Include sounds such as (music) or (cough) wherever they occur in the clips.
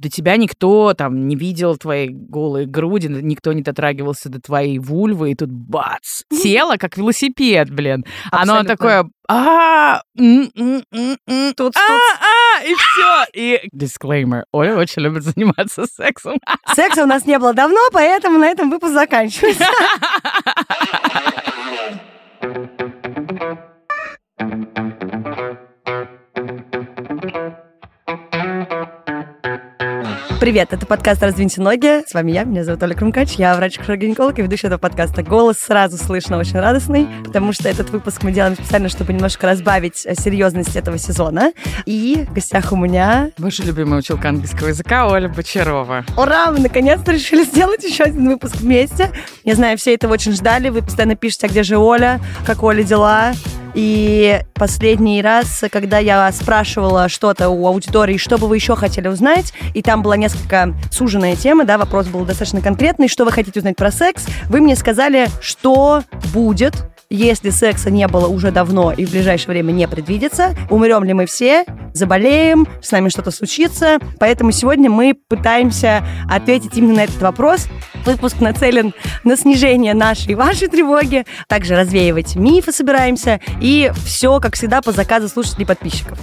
до тебя никто там не видел твои голые груди, никто не дотрагивался до твоей вульвы, и тут бац! Тело как велосипед, блин. Оно такое а тут, а, и все. И дисклеймер. Оля очень любит заниматься сексом. Секса у нас не было давно, поэтому на этом выпуск заканчивается. (laughs) Привет, это подкаст «Раздвиньте ноги». С вами я, меня зовут Оля Крумкач, я врач-гинеколог и ведущая этого подкаста. Голос сразу слышно очень радостный, потому что этот выпуск мы делаем специально, чтобы немножко разбавить э, серьезность этого сезона. И в гостях у меня... Ваша любимая училка английского языка Оля Бочарова. Ура! Мы наконец-то решили сделать еще один выпуск вместе. Я знаю, все этого очень ждали. Вы постоянно пишете, а где же Оля, как Оля дела. И последний раз, когда я спрашивала что-то у аудитории, что бы вы еще хотели узнать, и там была несколько суженная тема, да, вопрос был достаточно конкретный, что вы хотите узнать про секс, вы мне сказали, что будет, если секса не было уже давно и в ближайшее время не предвидится, умрем ли мы все, заболеем, с нами что-то случится. Поэтому сегодня мы пытаемся ответить именно на этот вопрос. Выпуск нацелен на снижение нашей и вашей тревоги, также развеивать мифы собираемся, и все, как всегда, по заказу слушателей и подписчиков.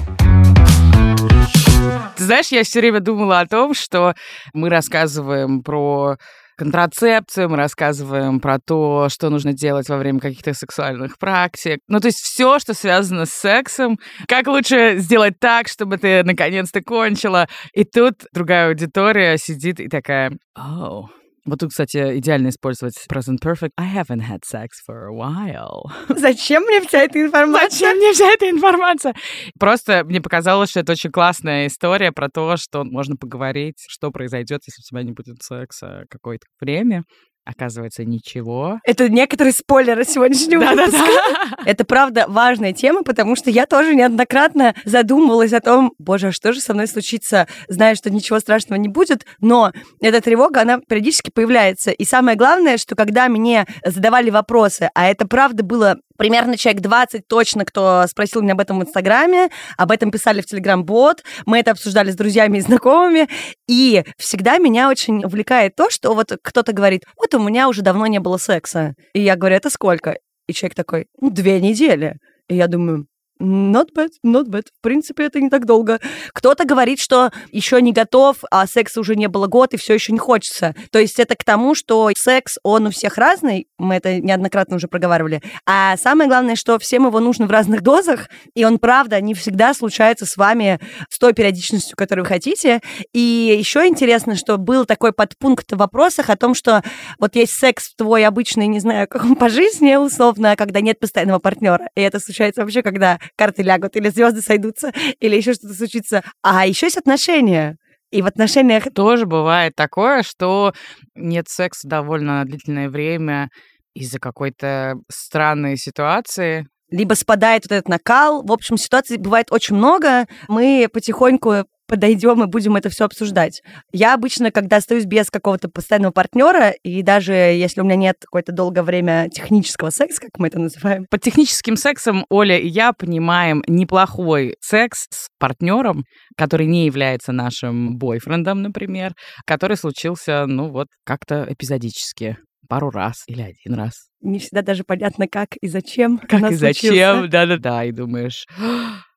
Ты знаешь, я все время думала о том, что мы рассказываем про контрацепцию, мы рассказываем про то, что нужно делать во время каких-то сексуальных практик. Ну, то есть все, что связано с сексом. Как лучше сделать так, чтобы ты наконец-то кончила. И тут другая аудитория сидит и такая, oh, вот тут, кстати, идеально использовать present perfect. I haven't had sex for a while. (laughs) Зачем мне вся эта информация? Зачем мне вся эта информация? Просто мне показалось, что это очень классная история про то, что можно поговорить, что произойдет, если у тебя не будет секса какое-то время. Оказывается, ничего. Это некоторые спойлеры сегодняшнего да, выпуска. Да, (laughs) да. Это правда важная тема, потому что я тоже неоднократно задумывалась о том, боже, а что же со мной случится, зная, что ничего страшного не будет, но эта тревога, она периодически появляется. И самое главное, что когда мне задавали вопросы, а это правда было примерно человек 20 точно, кто спросил меня об этом в Инстаграме, об этом писали в Телеграм-бот, мы это обсуждали с друзьями и знакомыми, и всегда меня очень увлекает то, что вот кто-то говорит, вот у меня уже давно не было секса. И я говорю, это сколько? И человек такой, ну, две недели. И я думаю, Not bad, not bad. В принципе, это не так долго. Кто-то говорит, что еще не готов, а секса уже не было год, и все еще не хочется. То есть это к тому, что секс, он у всех разный, мы это неоднократно уже проговаривали. А самое главное, что всем его нужно в разных дозах, и он, правда, не всегда случается с вами с той периодичностью, которую вы хотите. И еще интересно, что был такой подпункт в вопросах о том, что вот есть секс твой обычный, не знаю, как он по жизни, условно, когда нет постоянного партнера. И это случается вообще, когда карты лягут, или звезды сойдутся, или еще что-то случится. А еще есть отношения. И в отношениях... Тоже бывает такое, что нет секса довольно длительное время из-за какой-то странной ситуации, либо спадает вот этот накал. В общем, ситуаций бывает очень много. Мы потихоньку подойдем и будем это все обсуждать. Я обычно, когда остаюсь без какого-то постоянного партнера, и даже если у меня нет какое-то долгое время технического секса, как мы это называем. Под техническим сексом Оля и я понимаем неплохой секс с партнером, который не является нашим бойфрендом, например, который случился, ну вот, как-то эпизодически пару раз или один раз. Не всегда даже понятно, как и зачем. Как и зачем, да-да-да, и думаешь,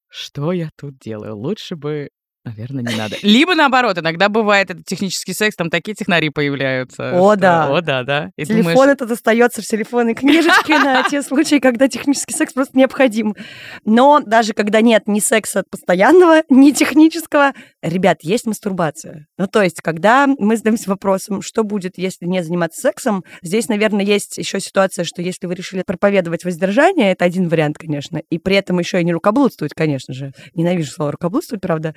что я тут делаю? Лучше бы Наверное, не надо. Либо наоборот, иногда бывает это технический секс, там такие технари появляются. О, что... да. О, да, да. И Телефон думаешь... этот остается в телефонной книжечке на те случаи, когда технический секс просто необходим. Но даже когда нет ни секса постоянного, ни технического, ребят, есть мастурбация. Ну, то есть, когда мы задаемся вопросом, что будет, если не заниматься сексом, здесь, наверное, есть еще ситуация, что если вы решили проповедовать воздержание, это один вариант, конечно, и при этом еще и не рукоблудствовать, конечно же. Ненавижу слово рукоблудствовать, правда.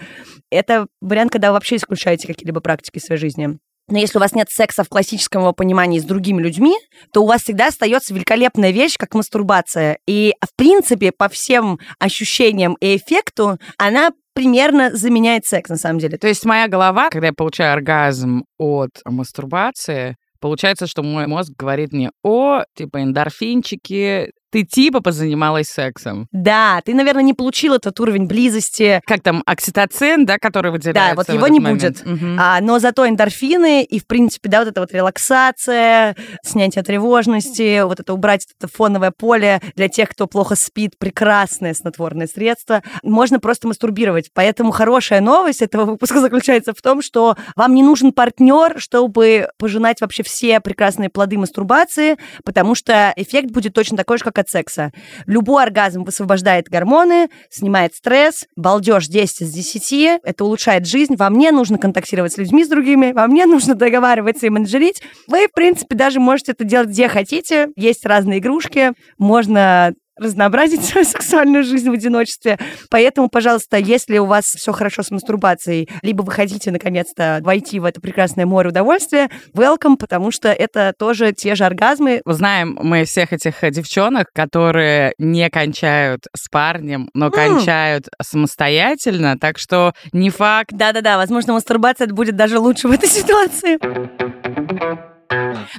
Это вариант, когда вы вообще исключаете какие-либо практики в своей жизни. Но если у вас нет секса в классическом его понимании с другими людьми, то у вас всегда остается великолепная вещь, как мастурбация. И, в принципе, по всем ощущениям и эффекту, она примерно заменяет секс, на самом деле. То есть моя голова, когда я получаю оргазм от мастурбации, получается, что мой мозг говорит мне, о, типа, эндорфинчики, ты типа позанималась сексом. Да, ты, наверное, не получил этот уровень близости. Как там, окситоцин, да, который выделяется Да, вот его не момент. будет. Угу. А, но зато эндорфины и, в принципе, да, вот эта вот релаксация, снятие тревожности, вот это убрать это фоновое поле для тех, кто плохо спит, прекрасное снотворное средство. Можно просто мастурбировать. Поэтому хорошая новость этого выпуска (laughs) заключается в том, что вам не нужен партнер, чтобы пожинать вообще все прекрасные плоды мастурбации, потому что эффект будет точно такой же, как от секса. Любой оргазм высвобождает гормоны, снимает стресс, балдеж 10 из 10, это улучшает жизнь. Вам не нужно контактировать с людьми с другими, вам не нужно (laughs) договариваться и менеджерить. Вы, в принципе, даже можете это делать где хотите. Есть разные игрушки, можно разнообразить (laughs) свою сексуальную жизнь в одиночестве. Поэтому, пожалуйста, если у вас все хорошо с мастурбацией, либо вы хотите наконец-то войти в это прекрасное море удовольствия, welcome, потому что это тоже те же оргазмы. Знаем мы всех этих девчонок, которые не кончают с парнем, но mm. кончают самостоятельно, так что не факт. Да-да-да, возможно, мастурбация будет даже лучше в этой (laughs) ситуации.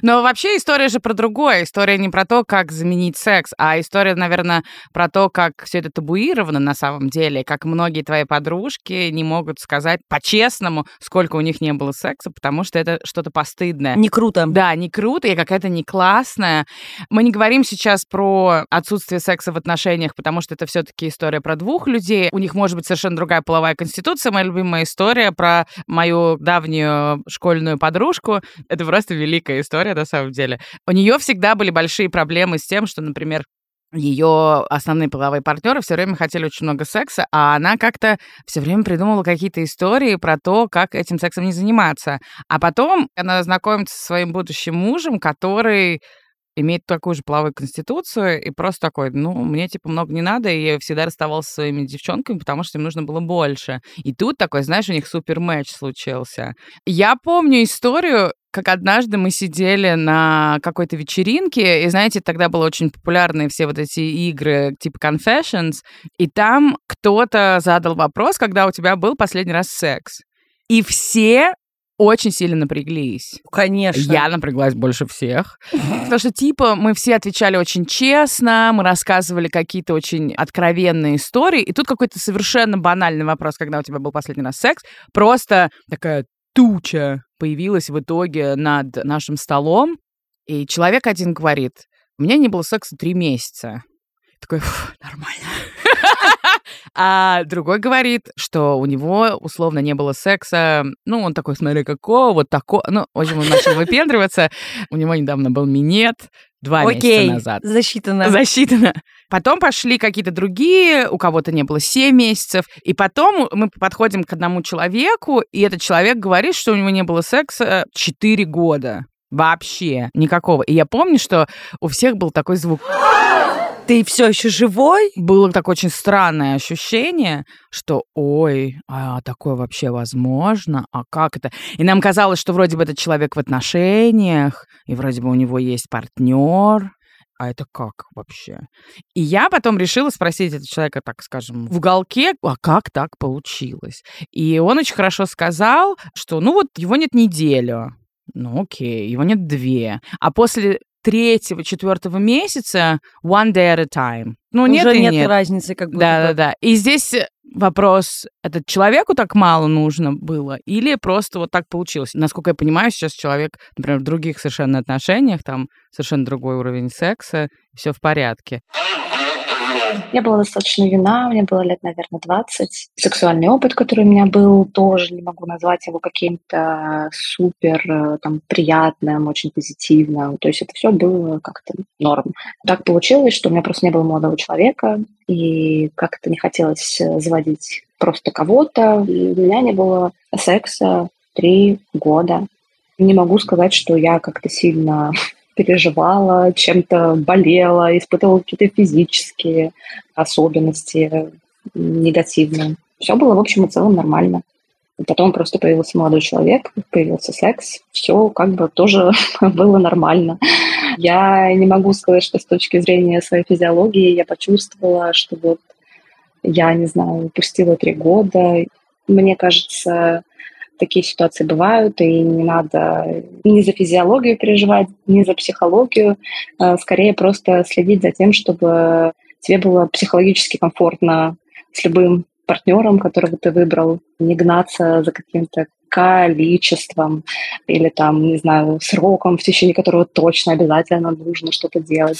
Но вообще история же про другое. История не про то, как заменить секс, а история, наверное, про то, как все это табуировано на самом деле, как многие твои подружки не могут сказать по-честному, сколько у них не было секса, потому что это что-то постыдное. Не круто. Да, не круто, и какая-то не классная. Мы не говорим сейчас про отсутствие секса в отношениях, потому что это все-таки история про двух людей. У них может быть совершенно другая половая конституция. Моя любимая история про мою давнюю школьную подружку. Это просто великая история история на самом деле. У нее всегда были большие проблемы с тем, что, например, ее основные половые партнеры все время хотели очень много секса, а она как-то все время придумывала какие-то истории про то, как этим сексом не заниматься. А потом она знакомится со своим будущим мужем, который имеет такую же половую конституцию и просто такой, ну, мне, типа, много не надо, и я всегда расставался со своими девчонками, потому что им нужно было больше. И тут такой, знаешь, у них супер матч случился. Я помню историю, как однажды мы сидели на какой-то вечеринке, и, знаете, тогда было очень популярны все вот эти игры типа Confessions, и там кто-то задал вопрос, когда у тебя был последний раз секс. И все очень сильно напряглись. Конечно. Я напряглась больше всех. Потому что, типа, мы все отвечали очень честно, мы рассказывали какие-то очень откровенные истории, и тут какой-то совершенно банальный вопрос, когда у тебя был последний раз секс, просто такая туча появилась в итоге над нашим столом, и человек один говорит, у меня не было секса три месяца. Такой, нормально. А другой говорит, что у него условно не было секса. Ну, он такой, смотри, какого, вот такого. Ну, в общем, он начал выпендриваться. У него недавно был минет. Два Окей, месяца назад. засчитано. Засчитано. Потом пошли какие-то другие, у кого-то не было 7 месяцев. И потом мы подходим к одному человеку, и этот человек говорит, что у него не было секса 4 года. Вообще никакого. И я помню, что у всех был такой звук ты все еще живой? Было такое очень странное ощущение, что, ой, а такое вообще возможно? А как это? И нам казалось, что вроде бы этот человек в отношениях, и вроде бы у него есть партнер, а это как вообще? И я потом решила спросить этого человека, так скажем, в уголке, а как так получилось? И он очень хорошо сказал, что ну вот его нет неделю. Ну окей, его нет две. А после третьего, четвертого месяца one day at a time. Ну, Уже нет и нет. нет разницы, как будто Да-да-да. И здесь вопрос, это человеку так мало нужно было или просто вот так получилось? Насколько я понимаю, сейчас человек, например, в других совершенно отношениях, там совершенно другой уровень секса, все в порядке. Я была достаточно юна, мне было лет, наверное, 20. Сексуальный опыт, который у меня был, тоже не могу назвать его каким-то супер э, там, приятным, очень позитивным. То есть это все было как-то норм. Так получилось, что у меня просто не было молодого человека, и как-то не хотелось э, заводить просто кого-то. у меня не было секса три года. Не могу сказать, что я как-то сильно переживала, чем-то болела, испытывала какие-то физические особенности негативные. Все было, в общем и целом, нормально. Потом просто появился молодой человек, появился секс, все как бы тоже (laughs) было нормально. Я не могу сказать, что с точки зрения своей физиологии я почувствовала, что вот я, не знаю, упустила три года. Мне кажется, такие ситуации бывают, и не надо ни за физиологию переживать, ни за психологию, а скорее просто следить за тем, чтобы тебе было психологически комфортно с любым партнером, которого ты выбрал, не гнаться за каким-то количеством или там, не знаю, сроком, в течение которого точно обязательно нужно что-то делать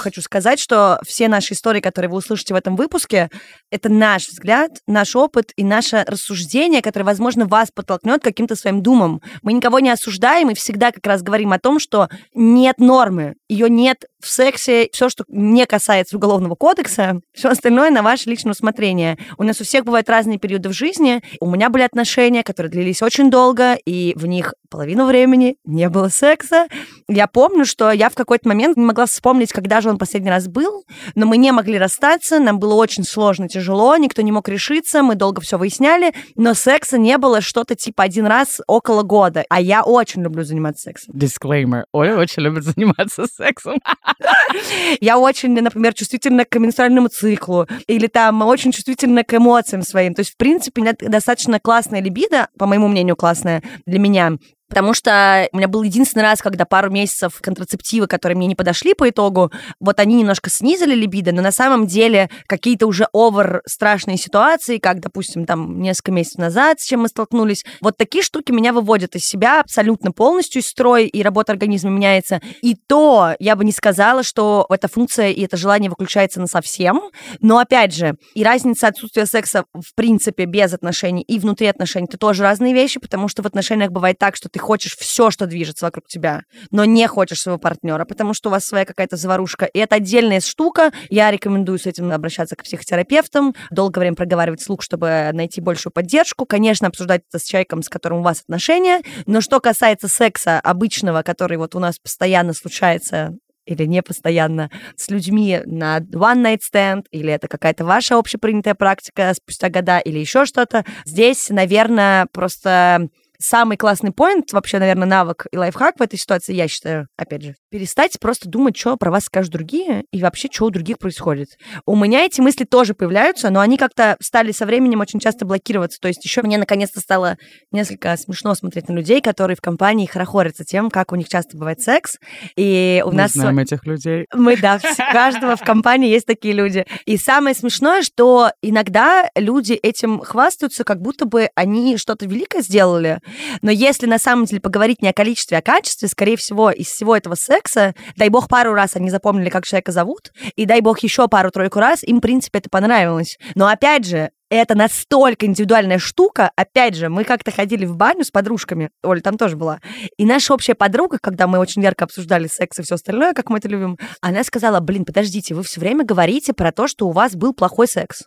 хочу сказать, что все наши истории, которые вы услышите в этом выпуске, это наш взгляд, наш опыт и наше рассуждение, которое, возможно, вас подтолкнет каким-то своим думам. Мы никого не осуждаем и всегда как раз говорим о том, что нет нормы, ее нет в сексе. Все, что не касается Уголовного кодекса, все остальное на ваше личное усмотрение. У нас у всех бывают разные периоды в жизни. У меня были отношения, которые длились очень долго, и в них половину времени не было секса. Я помню, что я в какой-то момент не могла вспомнить, когда же он последний раз был, но мы не могли расстаться, нам было очень сложно, тяжело, никто не мог решиться, мы долго все выясняли, но секса не было что-то типа один раз около года, а я очень люблю заниматься сексом. Disclaimer. Оля очень любит заниматься сексом. (laughs) Я очень, например, чувствительна к менструальному циклу или там очень чувствительна к эмоциям своим. То есть, в принципе, достаточно классная либидо, по моему мнению, классная для меня. Потому что у меня был единственный раз, когда пару месяцев контрацептивы, которые мне не подошли по итогу, вот они немножко снизили либидо, но на самом деле какие-то уже овер страшные ситуации, как, допустим, там несколько месяцев назад, с чем мы столкнулись, вот такие штуки меня выводят из себя абсолютно полностью из строя, и работа организма меняется. И то я бы не сказала, что эта функция и это желание выключается на совсем. Но опять же, и разница отсутствия секса в принципе без отношений и внутри отношений это тоже разные вещи, потому что в отношениях бывает так, что ты хочешь все, что движется вокруг тебя, но не хочешь своего партнера, потому что у вас своя какая-то заварушка. И это отдельная штука. Я рекомендую с этим обращаться к психотерапевтам, долгое время проговаривать слух, чтобы найти большую поддержку. Конечно, обсуждать это с человеком, с которым у вас отношения. Но что касается секса обычного, который вот у нас постоянно случается или не постоянно с людьми на one night stand, или это какая-то ваша общепринятая практика спустя года, или еще что-то. Здесь, наверное, просто самый классный поинт, вообще, наверное, навык и лайфхак в этой ситуации, я считаю, опять же, перестать просто думать, что про вас скажут другие и вообще, что у других происходит. У меня эти мысли тоже появляются, но они как-то стали со временем очень часто блокироваться. То есть еще мне наконец-то стало несколько смешно смотреть на людей, которые в компании хорохорятся тем, как у них часто бывает секс. И у Мы нас... знаем этих людей. Мы, да, (laughs) у каждого в компании есть такие люди. И самое смешное, что иногда люди этим хвастаются, как будто бы они что-то великое сделали, но если на самом деле поговорить не о количестве, а о качестве, скорее всего, из всего этого секса, дай бог пару раз они запомнили, как человека зовут, и дай бог еще пару-тройку раз, им, в принципе, это понравилось. Но опять же, это настолько индивидуальная штука. Опять же, мы как-то ходили в баню с подружками. Оля там тоже была. И наша общая подруга, когда мы очень ярко обсуждали секс и все остальное, как мы это любим, она сказала, блин, подождите, вы все время говорите про то, что у вас был плохой секс.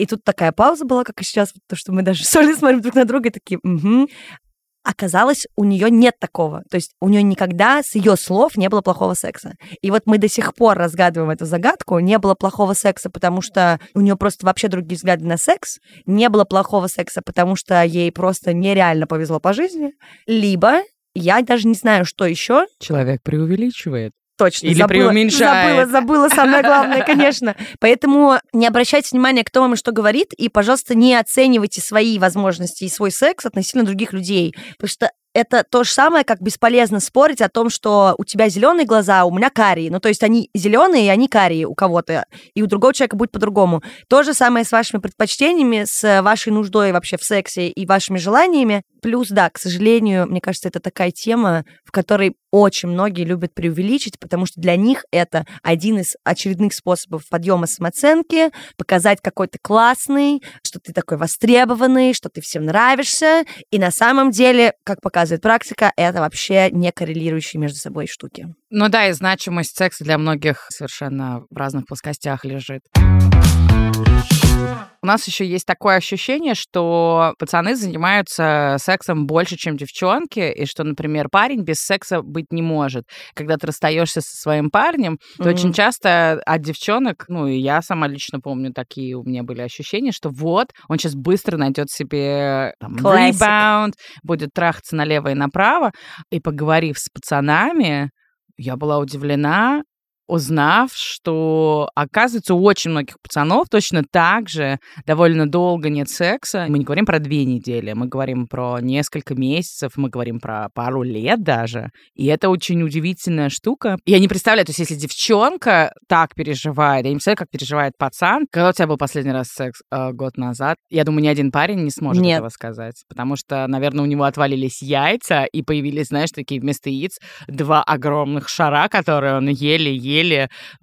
И тут такая пауза была, как и сейчас, то, что мы даже (laughs) с Олей смотрим друг на друга и такие, угу. Оказалось, у нее нет такого. То есть у нее никогда с ее слов не было плохого секса. И вот мы до сих пор разгадываем эту загадку. Не было плохого секса, потому что у нее просто вообще другие взгляды на секс. Не было плохого секса, потому что ей просто нереально повезло по жизни. Либо я даже не знаю, что еще. Человек преувеличивает. Точно. Или забыла, преуменьшает. Забыла, забыла самое главное, конечно. Поэтому не обращайте внимания, кто вам и что говорит, и, пожалуйста, не оценивайте свои возможности и свой секс относительно других людей. Потому что это то же самое, как бесполезно спорить о том, что у тебя зеленые глаза, а у меня карие. Ну, то есть они зеленые, и они карие у кого-то, и у другого человека будет по-другому. То же самое с вашими предпочтениями, с вашей нуждой вообще в сексе и вашими желаниями. Плюс, да, к сожалению, мне кажется, это такая тема, в которой очень многие любят преувеличить, потому что для них это один из очередных способов подъема самооценки, показать какой то классный, что ты такой востребованный, что ты всем нравишься. И на самом деле, как показывает практика, это вообще не коррелирующие между собой штуки. Ну да, и значимость секса для многих совершенно в разных плоскостях лежит. У нас еще есть такое ощущение, что пацаны занимаются сексом больше, чем девчонки, и что, например, парень без секса быть не может. Когда ты расстаешься со своим парнем, то mm-hmm. очень часто от девчонок, ну и я сама лично помню, такие у меня были ощущения, что вот он сейчас быстро найдет себе там, ребаунд, будет трахаться налево и направо, и поговорив с пацанами, я была удивлена, узнав, что, оказывается, у очень многих пацанов точно так же довольно долго нет секса. Мы не говорим про две недели, мы говорим про несколько месяцев, мы говорим про пару лет даже. И это очень удивительная штука. Я не представляю, то есть если девчонка так переживает, я не представляю, как переживает пацан. Когда у тебя был последний раз секс э, год назад? Я думаю, ни один парень не сможет нет. этого сказать. Потому что, наверное, у него отвалились яйца и появились, знаешь, такие вместо яиц два огромных шара, которые он еле-еле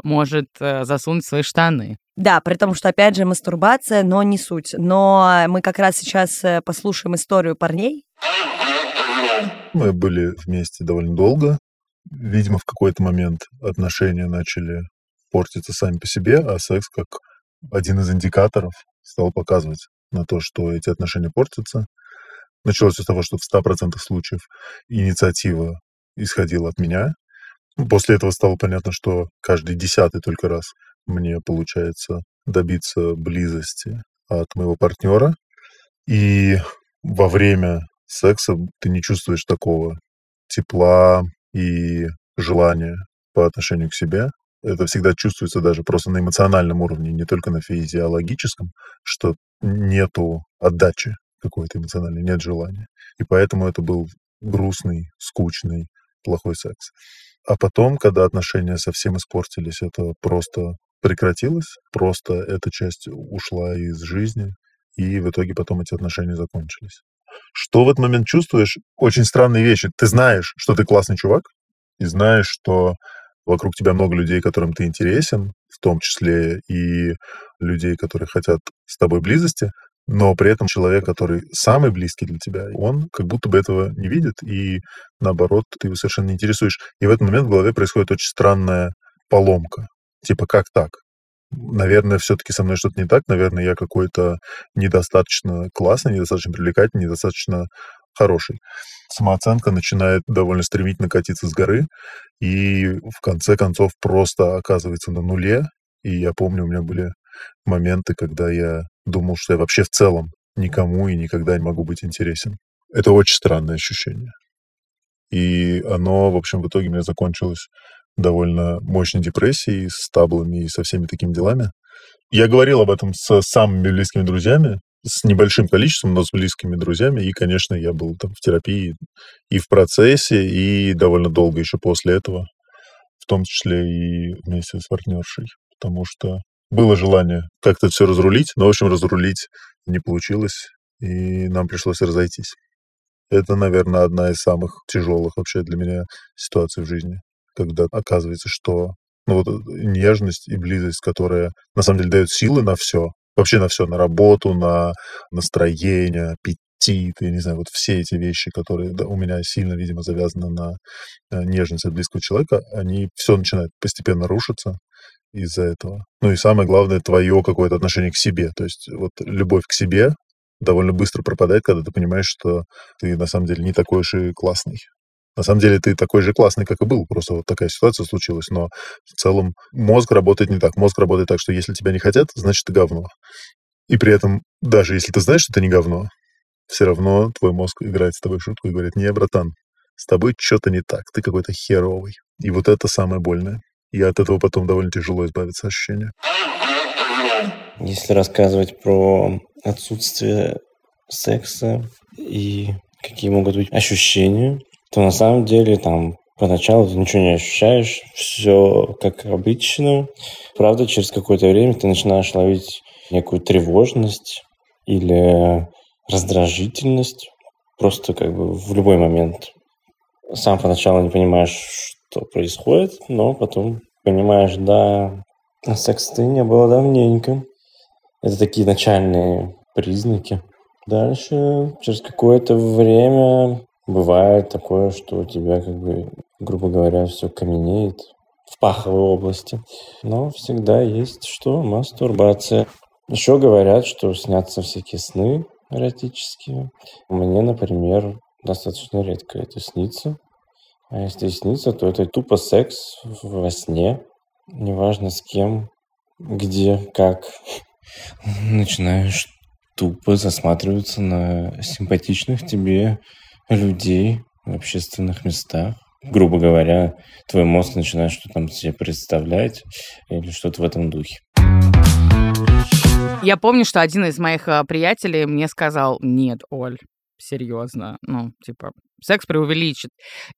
может э, засунуть свои штаны. Да, при том, что, опять же, мастурбация, но не суть. Но мы как раз сейчас э, послушаем историю парней. Мы были вместе довольно долго. Видимо, в какой-то момент отношения начали портиться сами по себе, а секс как один из индикаторов стал показывать на то, что эти отношения портятся. Началось с того, что в 100% случаев инициатива исходила от меня. После этого стало понятно, что каждый десятый только раз мне получается добиться близости от моего партнера. И во время секса ты не чувствуешь такого тепла и желания по отношению к себе. Это всегда чувствуется даже просто на эмоциональном уровне, не только на физиологическом, что нету отдачи какой-то эмоциональной, нет желания. И поэтому это был грустный, скучный, плохой секс. А потом, когда отношения совсем испортились, это просто прекратилось, просто эта часть ушла из жизни, и в итоге потом эти отношения закончились. Что в этот момент чувствуешь? Очень странные вещи. Ты знаешь, что ты классный чувак, и знаешь, что вокруг тебя много людей, которым ты интересен, в том числе и людей, которые хотят с тобой близости, но при этом человек, который самый близкий для тебя, он как будто бы этого не видит, и наоборот, ты его совершенно не интересуешь. И в этот момент в голове происходит очень странная поломка. Типа, как так? Наверное, все-таки со мной что-то не так. Наверное, я какой-то недостаточно классный, недостаточно привлекательный, недостаточно хороший. Самооценка начинает довольно стремительно катиться с горы, и в конце концов просто оказывается на нуле. И я помню, у меня были моменты, когда я думал, что я вообще в целом никому и никогда не могу быть интересен. Это очень странное ощущение. И оно, в общем, в итоге у меня закончилось довольно мощной депрессией, с таблами и со всеми такими делами. Я говорил об этом с самыми близкими друзьями, с небольшим количеством, но с близкими друзьями. И, конечно, я был там в терапии и в процессе, и довольно долго еще после этого, в том числе и вместе с партнершей. Потому что было желание как-то все разрулить, но, в общем, разрулить не получилось, и нам пришлось разойтись. Это, наверное, одна из самых тяжелых вообще для меня ситуаций в жизни, когда оказывается, что ну, вот нежность и близость, которая на самом деле дает силы на все, вообще на все, на работу, на настроение, аппетит, я не знаю, вот все эти вещи, которые да, у меня сильно, видимо, завязаны на э, нежность от близкого человека, они все начинают постепенно рушиться, из-за этого. Ну и самое главное, твое какое-то отношение к себе. То есть вот любовь к себе довольно быстро пропадает, когда ты понимаешь, что ты на самом деле не такой уж и классный. На самом деле ты такой же классный, как и был, просто вот такая ситуация случилась, но в целом мозг работает не так. Мозг работает так, что если тебя не хотят, значит ты говно. И при этом, даже если ты знаешь, что ты не говно, все равно твой мозг играет с тобой шутку и говорит, не, братан, с тобой что-то не так, ты какой-то херовый. И вот это самое больное. И от этого потом довольно тяжело избавиться ощущения. Если рассказывать про отсутствие секса и какие могут быть ощущения, то на самом деле там поначалу ты ничего не ощущаешь, все как обычно. Правда, через какое-то время ты начинаешь ловить некую тревожность или раздражительность, просто как бы в любой момент. Сам поначалу не понимаешь, что происходит, но потом понимаешь, да, секса не было давненько. Это такие начальные признаки. Дальше, через какое-то время, бывает такое, что у тебя, как бы, грубо говоря, все каменеет в паховой области. Но всегда есть что? Мастурбация. Еще говорят, что снятся всякие сны эротические. Мне, например, достаточно редко это снится. А если снится, то это тупо секс во сне. Неважно с кем, где, как. (laughs) Начинаешь тупо засматриваться на симпатичных тебе людей в общественных местах. грубо говоря, твой мозг начинает что-то там себе представлять или что-то в этом духе. Я помню, что один из моих а, приятелей мне сказал, нет, Оль, серьезно, ну, типа, секс преувеличит.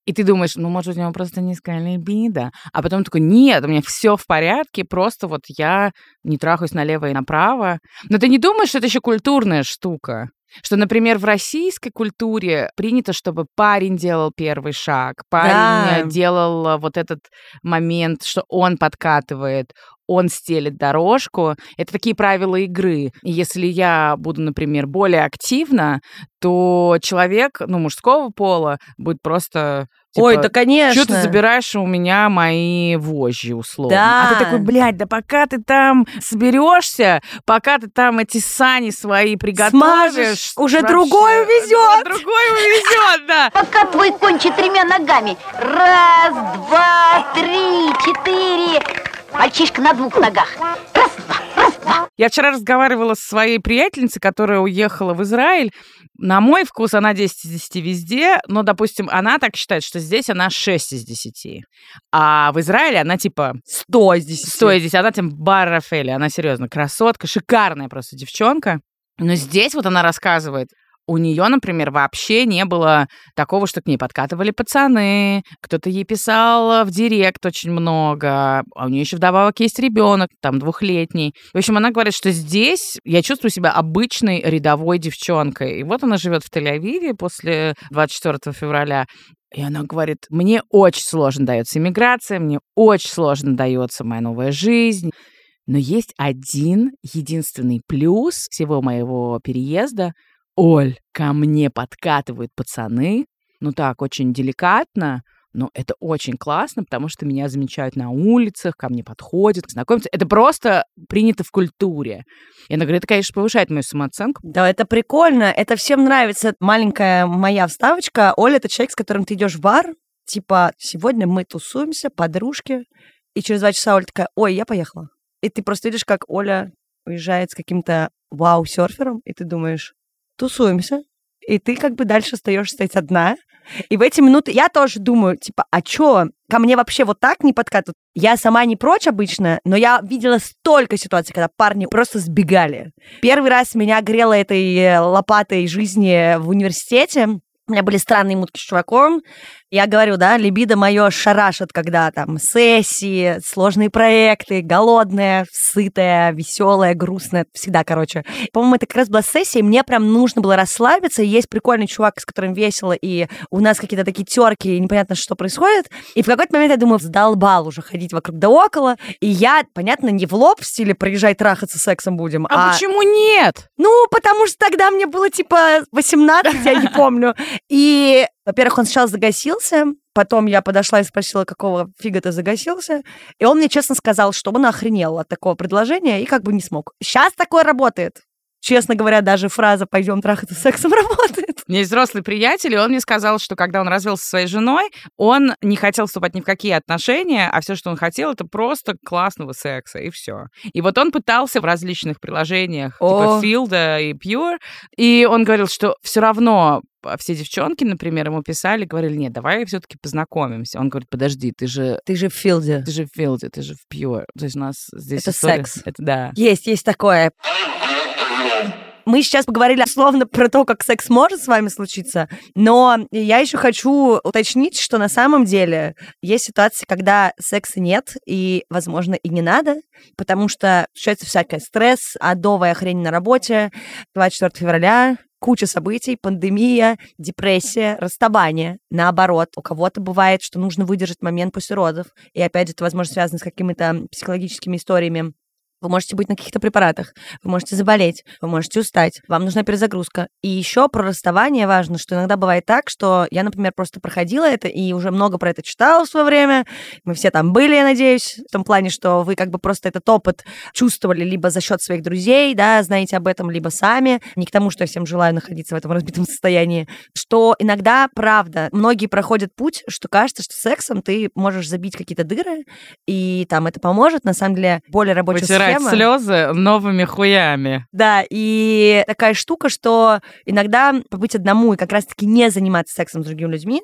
И ты думаешь, ну, может, у него просто низкая либидо. А потом такой, нет, у меня все в порядке, просто вот я не трахаюсь налево и направо. Но ты не думаешь, что это еще культурная штука? Что, например, в российской культуре принято, чтобы парень делал первый шаг, парень Да. делал а, вот этот момент, что он подкатывает, он стелит дорожку. Это такие правила игры. И если я буду, например, более активна, то человек, ну, мужского пола будет просто... типа, Ой, да, конечно. что ты забираешь у меня мои вожжи, условно? А ты Да. такой, блядь, да пока ты там соберешься, пока ты там эти сани свои приготовишь... Смажешь, уже вообще, другой увезет. Другой увезет, да. (laughs) Пока твой кончит тремя ногами. Раз, два, три, четыре. Мальчишка на двух ногах. Раз, два, раз, два. Я вчера разговаривала со своей приятельницей, которая уехала в Израиль. На мой вкус она 10 из 10 везде, но, допустим, она так считает, что здесь она 6 из 10. А в Израиле она типа Сто из десяти. 100 из 10. Она тем бар Рафаэля. Она серьезно красотка, шикарная просто девчонка. Но здесь вот она рассказывает, у нее, например, вообще не было такого, что к ней подкатывали пацаны, кто-то ей писал в директ очень много, а у нее еще вдобавок есть ребенок, там двухлетний. В общем, она говорит, что здесь я чувствую себя обычной рядовой девчонкой. И вот она живет в Тель-Авиве после 24 февраля. И она говорит, мне очень сложно дается иммиграция, мне очень сложно дается моя новая жизнь. Но есть один единственный плюс всего моего переезда. Оль, ко мне подкатывают пацаны. Ну так, очень деликатно, но это очень классно, потому что меня замечают на улицах, ко мне подходят, знакомятся. Это просто принято в культуре. И она говорит, это, конечно, повышает мою самооценку. Да, это прикольно, это всем нравится. Маленькая моя вставочка. Оля — это человек, с которым ты идешь в бар, типа, сегодня мы тусуемся, подружки, и через два часа Оля такая, ой, я поехала. И ты просто видишь, как Оля уезжает с каким-то вау-серфером, и ты думаешь, тусуемся, и ты как бы дальше остаешься стоять одна. И в эти минуты я тоже думаю, типа, а чё, ко мне вообще вот так не подкатывают? Я сама не прочь обычно, но я видела столько ситуаций, когда парни просто сбегали. Первый раз меня грело этой э, лопатой жизни в университете. У меня были странные мутки с чуваком. Я говорю, да, либидо мое шарашит, когда там сессии, сложные проекты, голодная, сытая, веселая, грустная, всегда, короче. По-моему, это как раз была сессия, и мне прям нужно было расслабиться, есть прикольный чувак, с которым весело, и у нас какие-то такие терки, и непонятно, что происходит. И в какой-то момент я думаю, задолбал уже ходить вокруг да около, и я, понятно, не в лоб в стиле «приезжай трахаться, сексом будем», А, почему нет? ну, потому что тогда мне было типа 18, я не помню. И, во-первых, он сначала загасился, потом я подошла и спросила, какого фига ты загасился. И он мне честно сказал, что он охренел от такого предложения и как бы не смог. Сейчас такое работает. Честно говоря, даже фраза «пойдем трахаться сексом» (laughs) работает. У меня есть взрослый приятель, и он мне сказал, что когда он развелся со своей женой, он не хотел вступать ни в какие отношения, а все, что он хотел, это просто классного секса, и все. И вот он пытался в различных приложениях, О. типа Field и Pure, и он говорил, что все равно все девчонки, например, ему писали, говорили, нет, давай все-таки познакомимся. Он говорит, подожди, ты же Ты же в филде. ты же в Field, ты же в Pure. То есть у нас здесь Это история- секс. Это да. Есть, есть такое. Мы сейчас поговорили словно про то, как секс может с вами случиться, но я еще хочу уточнить, что на самом деле есть ситуации, когда секса нет и, возможно, и не надо, потому что случается всякое стресс, адовая хрень на работе, 24 февраля, куча событий, пандемия, депрессия, расставание. Наоборот, у кого-то бывает, что нужно выдержать момент после родов, и опять же, это, возможно, связано с какими-то психологическими историями. Вы можете быть на каких-то препаратах, вы можете заболеть, вы можете устать, вам нужна перезагрузка. И еще про расставание важно, что иногда бывает так, что я, например, просто проходила это и уже много про это читала в свое время. Мы все там были, я надеюсь, в том плане, что вы как бы просто этот опыт чувствовали либо за счет своих друзей, да, знаете об этом, либо сами. Не к тому, что я всем желаю находиться в этом разбитом (laughs) состоянии. Что иногда, правда, многие проходят путь, что кажется, что сексом ты можешь забить какие-то дыры, и там это поможет. На самом деле, более рабочая схема. слезы новыми хуями. Да, и такая штука, что иногда побыть одному и как раз-таки не заниматься сексом с другими людьми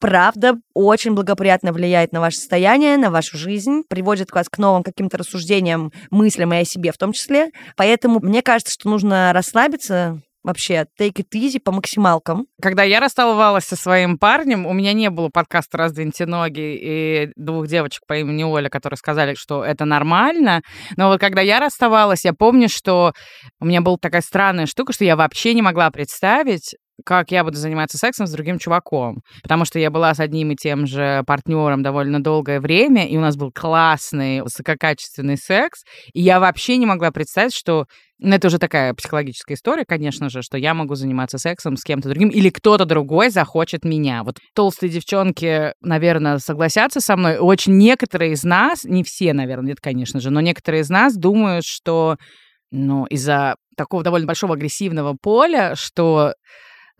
правда очень благоприятно влияет на ваше состояние, на вашу жизнь, приводит вас к новым каким-то рассуждениям, мыслям и о себе в том числе. Поэтому мне кажется, что нужно расслабиться, вообще take it easy по максималкам. Когда я расставалась со своим парнем, у меня не было подкаста «Раздвиньте ноги» и двух девочек по имени Оля, которые сказали, что это нормально. Но вот когда я расставалась, я помню, что у меня была такая странная штука, что я вообще не могла представить, как я буду заниматься сексом с другим чуваком. Потому что я была с одним и тем же партнером довольно долгое время, и у нас был классный, высококачественный секс. И я вообще не могла представить, что ну, это уже такая психологическая история, конечно же, что я могу заниматься сексом с кем-то другим, или кто-то другой захочет меня. Вот толстые девчонки, наверное, согласятся со мной. Очень некоторые из нас, не все, наверное, нет, конечно же, но некоторые из нас думают, что ну, из-за такого довольно большого агрессивного поля, что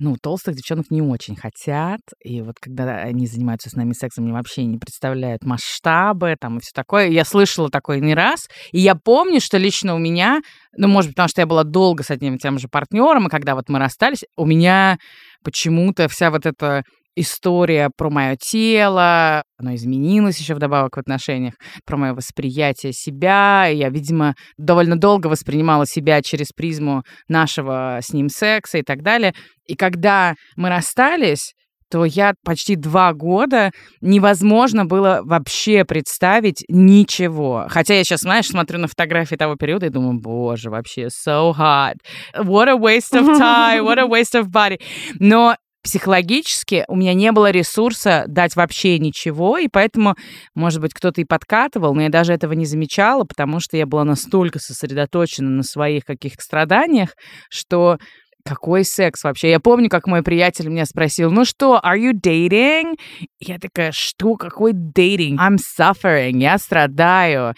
ну, толстых девчонок не очень хотят. И вот когда они занимаются с нами сексом, они вообще не представляют масштабы там и все такое. Я слышала такое не раз. И я помню, что лично у меня, ну, может быть, потому что я была долго с одним и тем же партнером, и когда вот мы расстались, у меня почему-то вся вот эта история про мое тело, оно изменилось еще вдобавок в отношениях, про мое восприятие себя. Я, видимо, довольно долго воспринимала себя через призму нашего с ним секса и так далее. И когда мы расстались, то я почти два года невозможно было вообще представить ничего. Хотя я сейчас, знаешь, смотрю на фотографии того периода и думаю, боже, вообще so hot. What a waste of (laughs) time, what a waste of body. Но психологически у меня не было ресурса дать вообще ничего, и поэтому, может быть, кто-то и подкатывал, но я даже этого не замечала, потому что я была настолько сосредоточена на своих каких-то страданиях, что какой секс вообще? Я помню, как мой приятель меня спросил, ну что, are you dating? Я такая, что, какой dating? I'm suffering, я страдаю.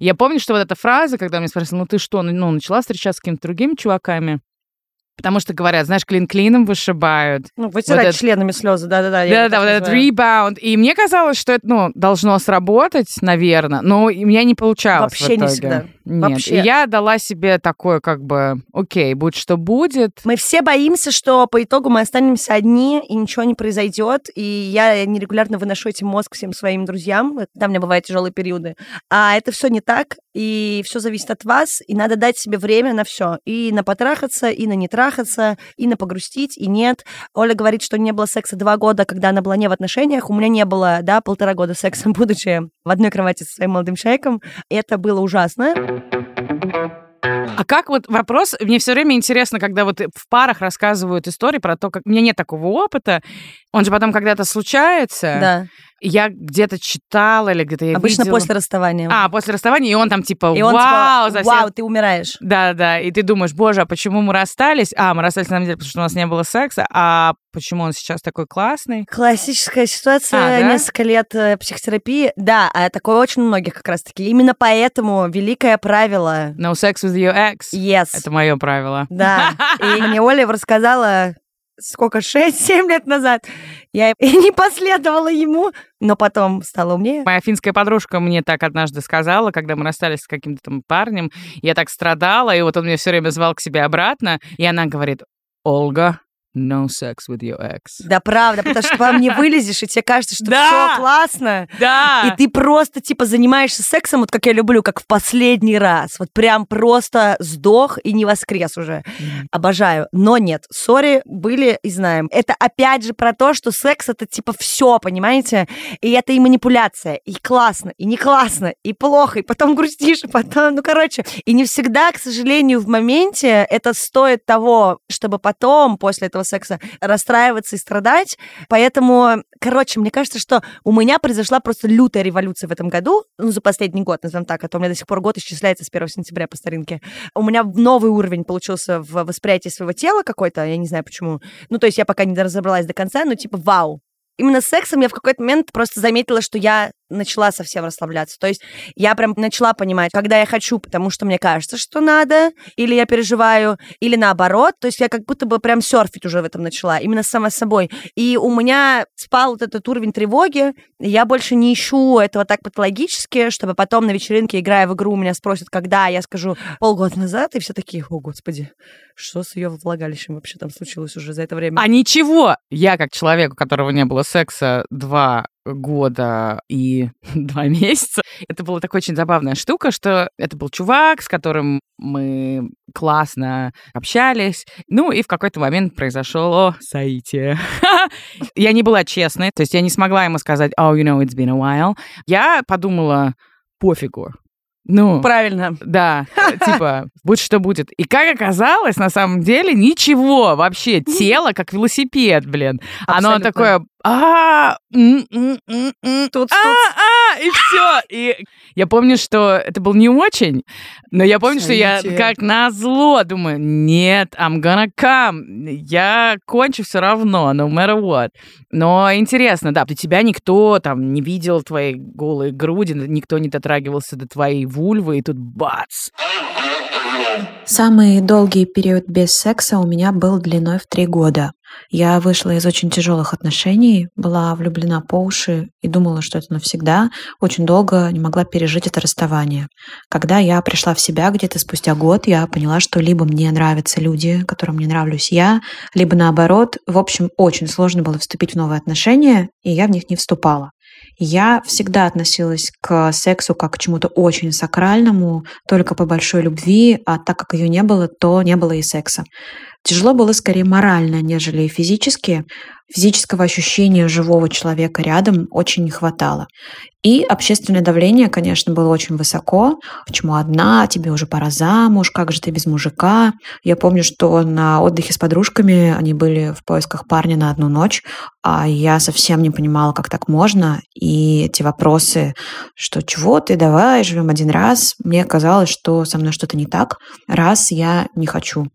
Я помню, что вот эта фраза, когда меня спросили, ну ты что, ну, начала встречаться с какими-то другими чуваками? Потому что говорят, знаешь, клин клином вышибают. Ну, вытирать вот членами слезы, да-да-да. Да-да-да, вот этот ребаунд. И мне казалось, что это, ну, должно сработать, наверное, но у меня не получалось Вообще не всегда. Нет. Вообще. Я дала себе такое, как бы, окей, будь что будет. Мы все боимся, что по итогу мы останемся одни, и ничего не произойдет. И я нерегулярно выношу этим мозг всем своим друзьям. Там у меня бывают тяжелые периоды. А это все не так, и все зависит от вас, и надо дать себе время на все. И на потрахаться, и на не трахаться, и на погрустить, и нет. Оля говорит, что не было секса два года, когда она была не в отношениях. У меня не было, да, полтора года секса, (laughs) будучи в одной кровати со своим молодым человеком. Это было ужасно. А как вот вопрос, мне все время интересно, когда вот в парах рассказывают истории про то, как у меня нет такого опыта, он же потом когда-то случается. Да. Я где-то читала или где-то я Обычно видела. после расставания. А, после расставания, и он там типа, и он вау, типа, за всех- вау, ты умираешь. Да, да, и ты думаешь, боже, а почему мы расстались? А, мы расстались на самом деле, потому что у нас не было секса, а почему он сейчас такой классный? Классическая ситуация, А, да? несколько лет э, психотерапии. Да, а такое очень у многих как раз-таки. Именно поэтому великое правило No sex with your ex. yes. Это мое правило. Да. (laughs) И мне Оля рассказала сколько, 6-7 лет назад. Я (laughs) не последовала ему, но потом стала умнее. Моя финская подружка мне так однажды сказала, когда мы расстались с каким-то там парнем, я так страдала, и вот он меня все время звал к себе обратно, и она говорит, Ольга, no sex with your ex. Да, правда, потому что потом не вылезешь, и тебе кажется, что Да. все классно. Да! И ты просто, типа, занимаешься сексом, вот как я люблю, как в последний раз. Вот прям просто сдох и не воскрес уже. Обожаю. Но нет, сори, были и знаем. Это опять же про то, что секс это типа все, понимаете? И это и манипуляция, и классно, и не классно, и плохо, и потом грустишь, и потом, ну, короче. И не всегда, к сожалению, в моменте это стоит того, чтобы потом, после этого секса, расстраиваться и страдать. Поэтому, короче, мне кажется, что у меня произошла просто лютая революция в этом году, ну, за последний год, назовем так, а то у меня до сих пор год исчисляется с 1 сентября по старинке. У меня новый уровень получился в восприятии своего тела какой-то, я не знаю почему. Ну, то есть я пока не разобралась до конца, но типа вау. Именно с сексом я в какой-то момент просто заметила, что я начала совсем расслабляться. То есть я прям начала понимать, когда я хочу, потому что мне кажется, что надо, или я переживаю, или наоборот. То есть я как будто бы прям серфить уже в этом начала, именно сама собой. И у меня спал вот этот уровень тревоги, я больше не ищу этого так патологически, чтобы потом на вечеринке, играя в игру, меня спросят, когда, я скажу полгода назад, и все такие, о, господи, что с ее влагалищем вообще там случилось уже за это время? А ничего! Я, как человек, у которого не было секса два года и (laughs) два месяца. Это была такая очень забавная штука, что это был чувак, с которым мы классно общались. Ну и в какой-то момент произошло соитие. (laughs) я не была честной, то есть я не смогла ему сказать, oh, you know, it's been a while. Я подумала, пофигу, ну, правильно. Да, типа, будь что будет. И как оказалось, на самом деле, ничего вообще. Тело как велосипед, блин. Оно такое а, тут, а, и все. И я помню, что это был не очень, но я помню, что я как на зло думаю, нет, I'm gonna come, я кончу все равно, no matter what. Но интересно, да, тебя никто там не видел твои голые груди, никто не дотрагивался до твоей вульвы, и тут бац. Самый долгий период без секса у меня был длиной в три года. Я вышла из очень тяжелых отношений, была влюблена по уши и думала, что это навсегда. Очень долго не могла пережить это расставание. Когда я пришла в себя где-то спустя год, я поняла, что либо мне нравятся люди, которым не нравлюсь я, либо наоборот. В общем, очень сложно было вступить в новые отношения, и я в них не вступала. Я всегда относилась к сексу как к чему-то очень сакральному, только по большой любви, а так как ее не было, то не было и секса. Тяжело было скорее морально, нежели физически. Физического ощущения живого человека рядом очень не хватало. И общественное давление, конечно, было очень высоко. Почему одна? Тебе уже пора замуж, как же ты без мужика? Я помню, что на отдыхе с подружками они были в поисках парня на одну ночь, а я совсем не понимала, как так можно. И эти вопросы, что чего ты, давай, живем один раз, мне казалось, что со мной что-то не так, раз я не хочу.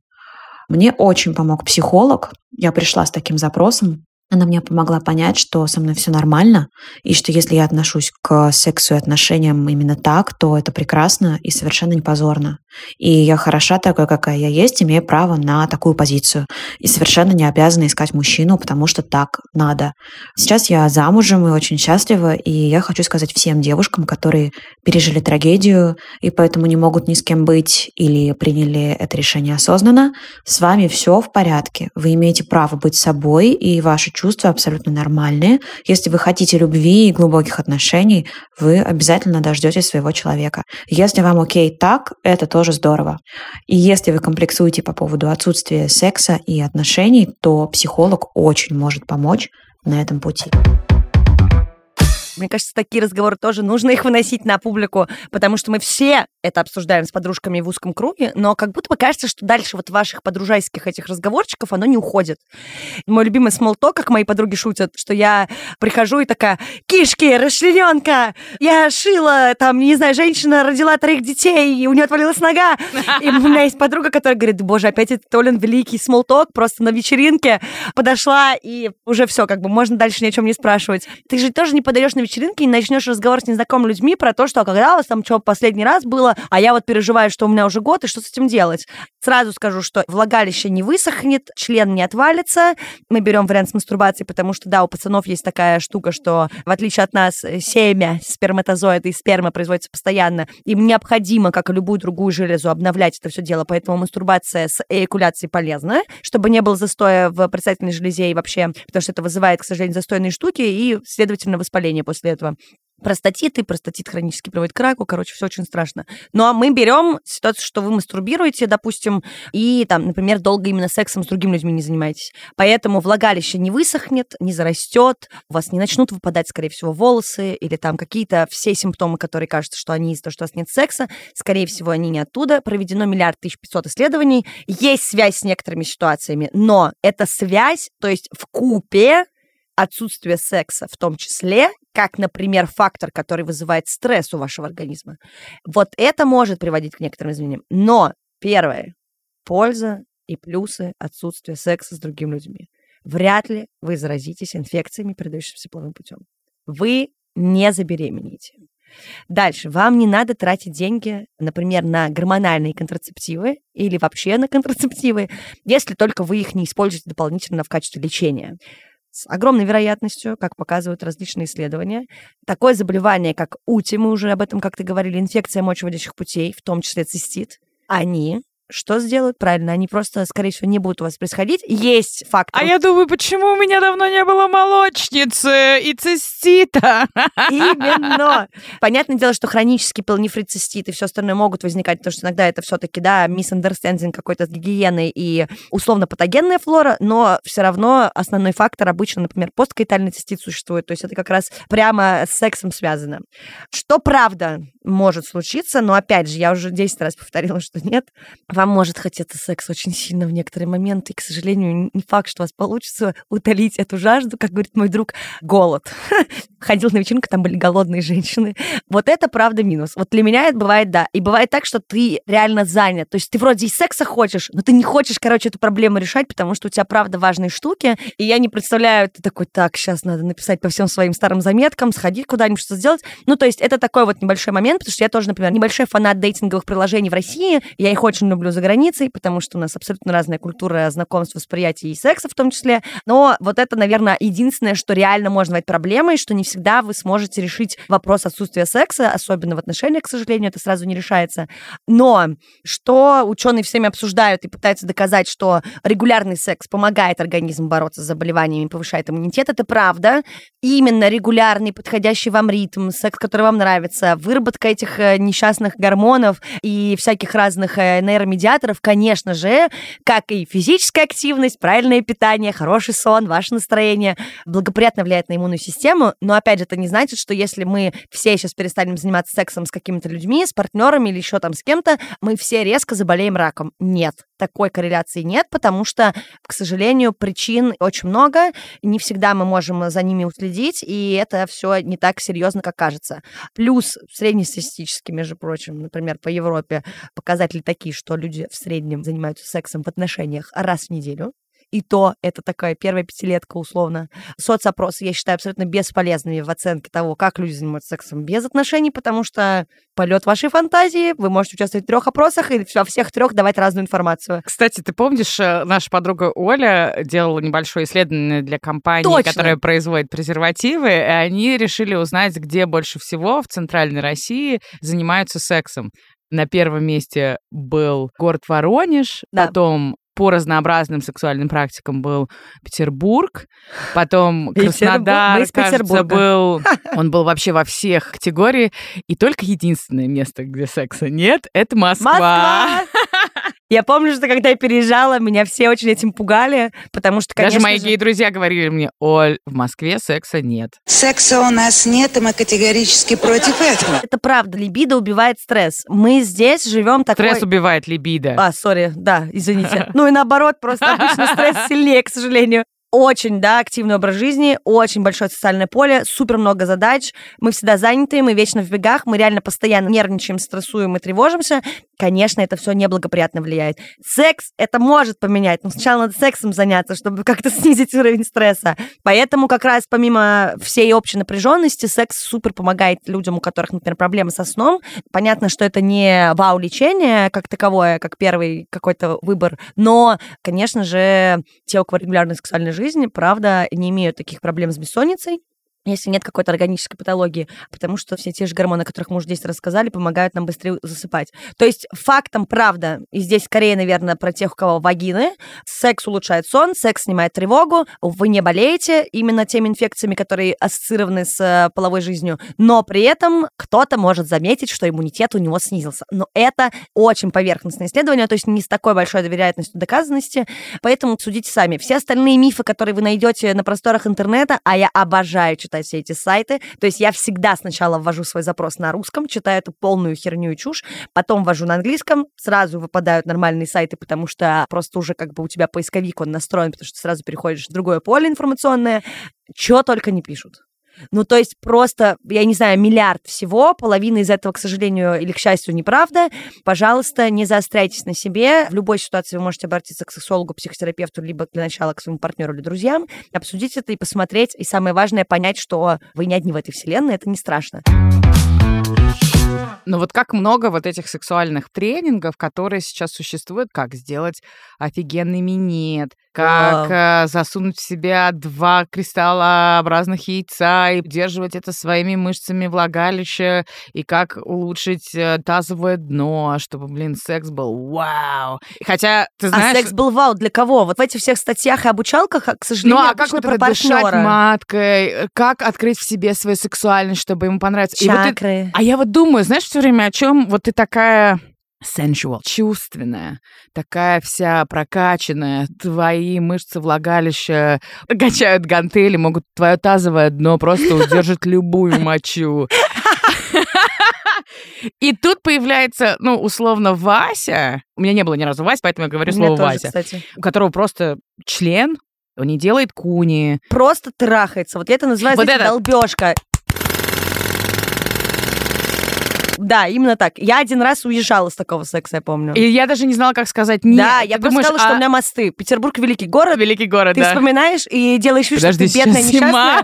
Мне очень помог психолог. Я пришла с таким запросом. Она мне помогла понять, что со мной все нормально, и что если я отношусь к сексу и отношениям именно так, то это прекрасно и совершенно не позорно. И я хороша такой, какая я есть, имею право на такую позицию. И совершенно не обязана искать мужчину, потому что так надо. Сейчас я замужем и очень счастлива, и я хочу сказать всем девушкам, которые пережили трагедию и поэтому не могут ни с кем быть или приняли это решение осознанно, с вами все в порядке. Вы имеете право быть собой, и ваши чувства абсолютно нормальные. Если вы хотите любви и глубоких отношений, вы обязательно дождетесь своего человека. Если вам окей так, это тоже здорово. И если вы комплексуете по поводу отсутствия секса и отношений, то психолог очень может помочь на этом пути. Мне кажется, такие разговоры тоже нужно их выносить на публику, потому что мы все это обсуждаем с подружками в узком круге, но как будто бы кажется, что дальше вот ваших подружайских этих разговорчиков оно не уходит. Мой любимый смолток, как мои подруги шутят, что я прихожу и такая, кишки, расчлененка, я шила, там, не знаю, женщина родила троих детей, и у нее отвалилась нога. И у меня есть подруга, которая говорит, боже, опять этот Толин великий смолток, просто на вечеринке подошла, и уже все, как бы можно дальше ни о чем не спрашивать. Ты же тоже не подаешь на вечеринке и начнешь разговор с незнакомыми людьми про то, что а когда у вас там что последний раз было, а я вот переживаю, что у меня уже год, и что с этим делать? Сразу скажу, что влагалище не высохнет, член не отвалится. Мы берем вариант с мастурбацией, потому что, да, у пацанов есть такая штука, что в отличие от нас э, семя, сперматозоиды и сперма производится постоянно. Им необходимо, как и любую другую железу, обновлять это все дело, поэтому мастурбация с эякуляцией полезна, чтобы не было застоя в предстательной железе и вообще, потому что это вызывает, к сожалению, застойные штуки и, следовательно, воспаление после этого простатиты, простатит хронически приводит к раку, короче, все очень страшно. Ну, а мы берем ситуацию, что вы мастурбируете, допустим, и там, например, долго именно сексом с другими людьми не занимаетесь. Поэтому влагалище не высохнет, не зарастет, у вас не начнут выпадать, скорее всего, волосы или там какие-то все симптомы, которые кажутся, что они из-за того, что у вас нет секса, скорее всего, они не оттуда. Проведено миллиард тысяч пятьсот исследований. Есть связь с некоторыми ситуациями, но эта связь, то есть в купе отсутствие секса в том числе, как, например, фактор, который вызывает стресс у вашего организма. Вот это может приводить к некоторым изменениям. Но первое, польза и плюсы отсутствия секса с другими людьми. Вряд ли вы заразитесь инфекциями, передающимися половым путем. Вы не забеременеете. Дальше. Вам не надо тратить деньги, например, на гормональные контрацептивы или вообще на контрацептивы, если только вы их не используете дополнительно в качестве лечения. С огромной вероятностью, как показывают различные исследования, такое заболевание, как УТИ, мы уже об этом как-то говорили, инфекция мочеводящих путей, в том числе цистит, они что сделают правильно? Они просто, скорее всего, не будут у вас происходить. Есть фактор. А я думаю, почему у меня давно не было молочницы и цистита? Именно. Понятное дело, что хронический пилонефрит, цистит и все остальное могут возникать, потому что иногда это все-таки, да, misunderstanding какой-то гигиены и условно-патогенная флора, но все равно основной фактор обычно, например, посткаитальный цистит существует, то есть это как раз прямо с сексом связано. Что правда может случиться, но опять же, я уже 10 раз повторила, что нет, вам может хотеться секс очень сильно в некоторые моменты, и, к сожалению, не факт, что у вас получится утолить эту жажду, как говорит мой друг, голод. (laughs) Ходил на вечеринку, там были голодные женщины. Вот это правда минус. Вот для меня это бывает, да. И бывает так, что ты реально занят. То есть ты вроде и секса хочешь, но ты не хочешь, короче, эту проблему решать, потому что у тебя правда важные штуки. И я не представляю, ты такой, так, сейчас надо написать по всем своим старым заметкам, сходить куда-нибудь, что сделать. Ну, то есть это такой вот небольшой момент, потому что я тоже, например, небольшой фанат дейтинговых приложений в России. Я их очень люблю за границей, потому что у нас абсолютно разная культура знакомств, восприятия и секса в том числе. Но вот это, наверное, единственное, что реально может быть проблемой, что не всегда вы сможете решить вопрос отсутствия секса, особенно в отношениях, к сожалению, это сразу не решается. Но что ученые всеми обсуждают и пытаются доказать, что регулярный секс помогает организму бороться с заболеваниями, повышает иммунитет, это правда. Именно регулярный, подходящий вам ритм, секс, который вам нравится, выработка этих э, несчастных гормонов и всяких разных э, нейромедиаторов, конечно же, как и физическая активность, правильное питание, хороший сон, ваше настроение, благоприятно влияет на иммунную систему. Но, опять же, это не значит, что если мы все сейчас перестанем заниматься сексом с какими-то людьми, с партнерами или еще там с кем-то, мы все резко заболеем раком. Нет, такой корреляции нет, потому что, к сожалению, причин очень много, не всегда мы можем за ними уследить, и это все не так серьезно, как кажется. Плюс среднестатистически, между прочим, например, по Европе показатели такие, что люди в среднем занимаются сексом в отношениях раз в неделю и то это такая первая пятилетка условно. Соцопросы я считаю абсолютно бесполезными в оценке того, как люди занимаются сексом без отношений, потому что полет вашей фантазии, вы можете участвовать в трех опросах и во всех трех давать разную информацию. Кстати, ты помнишь, э, наша подруга Оля делала небольшое исследование для компании, Точно. которая производит презервативы, и они решили узнать, где больше всего в Центральной России занимаются сексом. На первом месте был город Воронеж, Да. потом по разнообразным сексуальным практикам был Петербург, потом (laughs) Петербург. Краснодар, из кажется, был... (laughs) Он был вообще во всех категориях. И только единственное место, где секса нет, это Москва. Москва! Я помню, что когда я переезжала, меня все очень этим пугали, потому что, конечно Даже мои же- гей-друзья говорили мне, Оль, в Москве секса нет. Секса у нас нет, и мы категорически против этого. Это правда, либидо убивает стресс. Мы здесь живем такой... Стресс убивает либидо. А, сори, да, извините. Ну и наоборот, просто обычно стресс сильнее, к сожалению. Очень, да, активный образ жизни, очень большое социальное поле, супер много задач. Мы всегда заняты, мы вечно в бегах, мы реально постоянно нервничаем, стрессуем и тревожимся. Конечно, это все неблагоприятно влияет. Секс это может поменять, но сначала надо сексом заняться, чтобы (laughs) как-то снизить уровень стресса. Поэтому как раз помимо всей общей напряженности, секс супер помогает людям, у которых, например, проблемы со сном. Понятно, что это не вау-лечение как таковое, как первый какой-то выбор, но, конечно же, те, у кого регулярная сексуальная жизнь, правда, не имеют таких проблем с бессонницей, если нет какой-то органической патологии, потому что все те же гормоны, о которых мы уже здесь рассказали, помогают нам быстрее засыпать. То есть фактом, правда, и здесь скорее, наверное, про тех, у кого вагины, секс улучшает сон, секс снимает тревогу, вы не болеете именно теми инфекциями, которые ассоциированы с э, половой жизнью, но при этом кто-то может заметить, что иммунитет у него снизился. Но это очень поверхностное исследование, то есть не с такой большой вероятностью доказанности, поэтому судите сами. Все остальные мифы, которые вы найдете на просторах интернета, а я обожаю читать все эти сайты, то есть я всегда сначала ввожу свой запрос на русском, читаю эту полную херню и чушь, потом ввожу на английском, сразу выпадают нормальные сайты, потому что просто уже как бы у тебя поисковик, он настроен, потому что сразу переходишь в другое поле информационное, чего только не пишут. Ну, то есть просто, я не знаю, миллиард всего, половина из этого, к сожалению или к счастью, неправда. Пожалуйста, не заостряйтесь на себе. В любой ситуации вы можете обратиться к сексологу, психотерапевту, либо для начала к своему партнеру или друзьям, обсудить это и посмотреть. И самое важное, понять, что вы не одни в этой вселенной, это не страшно. Но вот как много вот этих сексуальных тренингов, которые сейчас существуют, как сделать офигенный минет, как э, засунуть в себя два кристаллообразных яйца и удерживать это своими мышцами влагалища, и как улучшить э, тазовое дно, чтобы, блин, секс был вау. Хотя, ты знаешь... А секс был вау для кого? Вот в этих всех статьях и обучалках, к сожалению, ну, а как вот про партнера. маткой, э, как открыть в себе свою сексуальность, чтобы ему понравиться. И вот это- Чакры. а я вот думаю, знаешь, все время о чем? Вот ты такая sensual, чувственная, такая вся прокачанная, твои мышцы влагалища качают гантели, могут твое тазовое дно просто удержать (laughs) любую мочу. И тут появляется, ну, условно, Вася. У меня не было ни разу Вася, поэтому я говорю слово тоже, Вася. кстати. У которого просто член, он не делает куни. Просто трахается. Вот я это называю, Вот это- долбежка. Да, именно так. Я один раз уезжала с такого секса, я помню. И я даже не знала, как сказать нет. да, Ты я просто думаешь, сказала, что а, у меня мосты. Петербург великий город. великий город, Ты да. вспоминаешь и делаешь вид, что ты бедная, несчастная.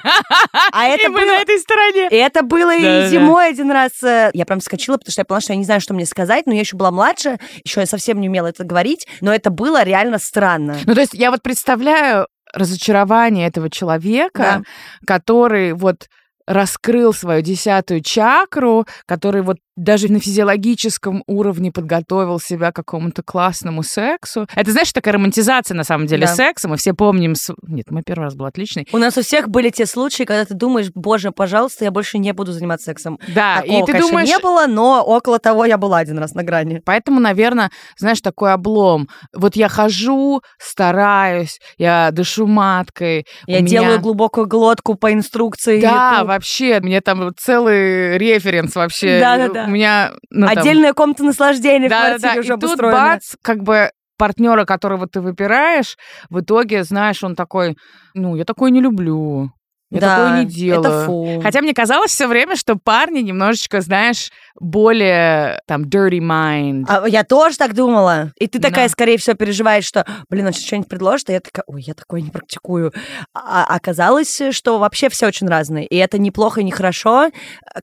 А (laughs) это И мы было... на этой стороне. И это было и зимой один раз. э, Я прям вскочила, потому что я поняла, что я не знаю, что мне сказать, но я еще была младше, еще я совсем не умела это говорить, но это было реально странно. Ну, то есть я вот представляю разочарование этого человека, который вот раскрыл свою десятую чакру, который вот даже на физиологическом уровне подготовил себя к какому-то классному сексу. Это, знаешь, такая романтизация, на самом деле, Да. секса. Мы все помним... Нет, мой первый раз был отличный. У нас у всех были те случаи, когда ты думаешь, боже, пожалуйста, я больше не буду заниматься сексом. Да, Такого, и ты конечно, думаешь... не было, но около того я была один раз на грани. Поэтому, наверное, знаешь, такой облом. Вот я хожу, стараюсь, я дышу маткой. Я меня- делаю глубокую глотку по инструкции Да, YouTube. вообще, мне там целый референс вообще. Да-да-да. У меня... ну, там- Отдельная комната наслаждения в Да-да-да, квартире уже и тут бац, как бы партнера, которого ты выбираешь, в итоге, знаешь, он такой, ну, я такой не люблю. Я да, такое не делаю. это фу. Хотя мне казалось все время, что парни немножечко, знаешь, более там dirty mind. А я тоже так думала. И ты такая, Да. скорее всего, переживаешь, что, блин, он сейчас что-нибудь предложит, а я такая, ой, я такое не практикую. А оказалось, что вообще все очень разные. И это неплохо и нехорошо.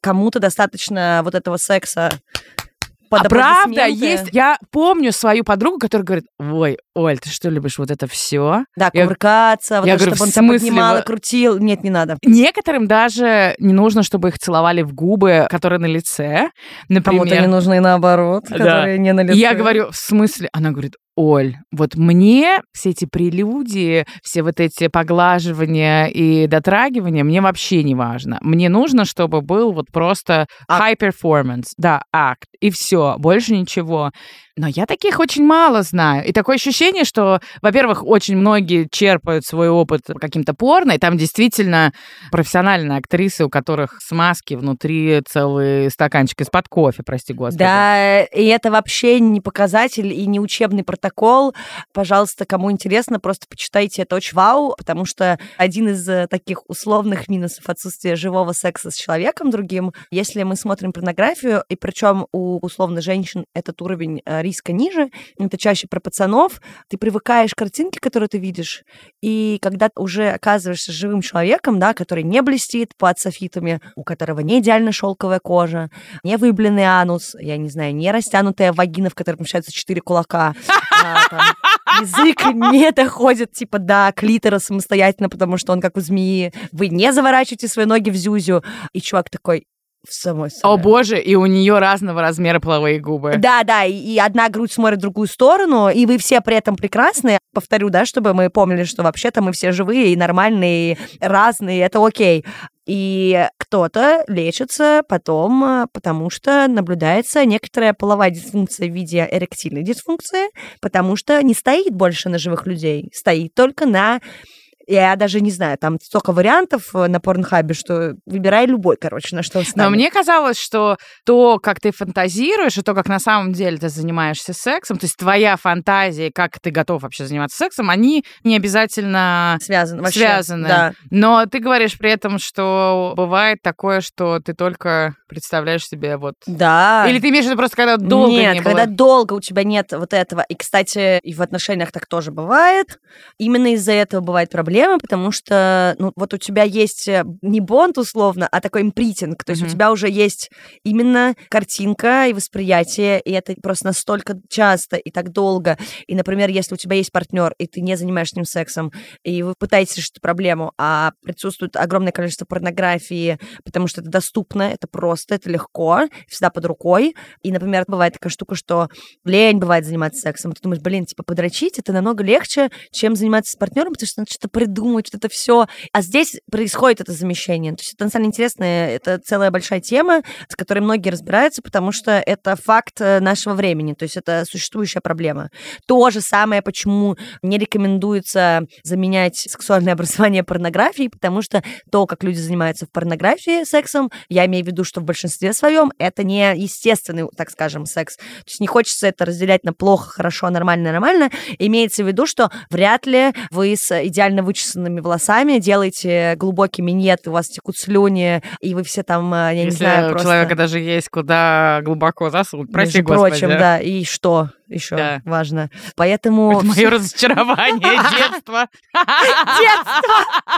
Кому-то достаточно вот этого секса под а правда, есть... Я помню свою подругу, которая говорит, ой, Оль, ты что, любишь вот это все? Да, Я- кувыркаться, вот я это, говорю, чтобы он тебя поднимал вы- и крутил. Нет, не надо. Некоторым даже не нужно, чтобы их целовали в губы, которые на лице. Например, Кому-то не нужно и наоборот, Да. которые не на лице. я говорю, в смысле? Она говорит, Оль, вот мне все эти прелюдии, все вот эти поглаживания и дотрагивания, мне вообще не важно. Мне нужно, чтобы был вот просто Акт. high performance, да, акт, и все, больше ничего. Но я таких очень мало знаю. И такое ощущение, что, во-первых, очень многие черпают свой опыт каким-то порно, и там действительно профессиональные актрисы, у которых смазки внутри целый стаканчик из-под кофе, прости господи. Да, и это вообще не показатель и не учебный протокол. Пожалуйста, кому интересно, просто почитайте, это очень вау, потому что один из э, таких условных минусов отсутствия живого секса с человеком другим, если мы смотрим порнографию, и причем у условно женщин этот уровень э, риска ниже, это чаще про пацанов, ты привыкаешь к картинке, которую ты видишь, и когда уже оказываешься живым человеком, да, который не блестит под софитами, у которого не идеально шелковая кожа, не выбленный анус, я не знаю, не растянутая вагина, в которой помещаются четыре кулака, а, там, язык не доходит, типа, до клитора самостоятельно, потому что он как у змеи. Вы не заворачиваете свои ноги в зюзю. И чувак такой, в самой О боже, и у нее разного размера половые губы. да, да, и, и одна грудь смотрит в другую сторону, и вы все при этом прекрасные. Повторю, да, чтобы мы помнили, что вообще-то мы все живые и нормальные, и разные, это окей. И кто-то лечится потом, э, потому что наблюдается некоторая половая дисфункция в виде эректильной дисфункции, потому что не стоит больше на живых людей, стоит только на Я даже не знаю, там столько вариантов э, на порнхабе, что выбирай любой, короче, на что Но мне казалось, что то, как ты фантазируешь, и то, как на самом деле ты занимаешься сексом, то есть твоя фантазия, как ты готов вообще заниматься сексом, они не обязательно связаны. Вообще, связаны. Да. Но ты говоришь при этом, что бывает такое, что ты только представляешь себе вот... Да. Или ты имеешь в виду просто, когда долго нет, не когда было? долго у тебя нет вот этого. И, кстати, и в отношениях так тоже бывает. Именно из-за этого бывает проблема, потому что, ну, вот у тебя есть э, не бонд условно, а такой импритинг. То есть Мгм. у тебя уже есть именно картинка и восприятие, и это просто настолько часто и так долго. И, например, если у тебя есть партнер, и ты не занимаешься с ним сексом, и вы пытаетесь решить проблему, а присутствует огромное количество порнографии, потому что это доступно, это просто, это легко, всегда под рукой. И, например, бывает такая штука, что лень бывает заниматься сексом. Ты думаешь, блин, типа подрочить это намного легче, чем заниматься с партнером, потому что надо что-то придумать, что-то все. А здесь происходит это замещение. То есть это на самом деле интересно, это целая большая тема, с которой многие разбираются, потому что это факт э, нашего времени, то есть это существующая проблема. То же самое, почему не рекомендуется заменять сексуальное (laughs) образование порнографией, потому что то, как люди занимаются в порнографии сексом, я имею в виду, что в большинстве своем это не естественный, так скажем, секс. То есть не хочется это разделять на плохо, хорошо, нормально, нормально. Имеется в виду, что вряд ли вы с идеально вычесанными волосами делаете глубокий минет, у вас текут слюни, и вы все там, э, я не Если знаю, у просто... человека даже есть куда глубоко засунуть. Прости, Между господи. прочим, да. И что еще Да. важно? Поэтому... Это мое разочарование (laughs) детства.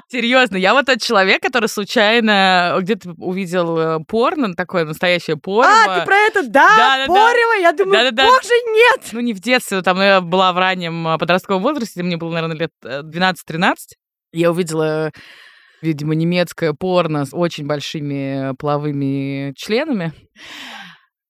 Серьезно, я вот тот человек, который случайно где-то увидел э, порно, такое настоящее порно. А, ты про это? Да. Порево? Я думаю, боже, нет! Ну, не в детстве, там я была в раннем э, подростковом возрасте, мне было, наверное, лет э, 12-13. Я увидела, видимо, немецкое порно с очень большими половыми членами.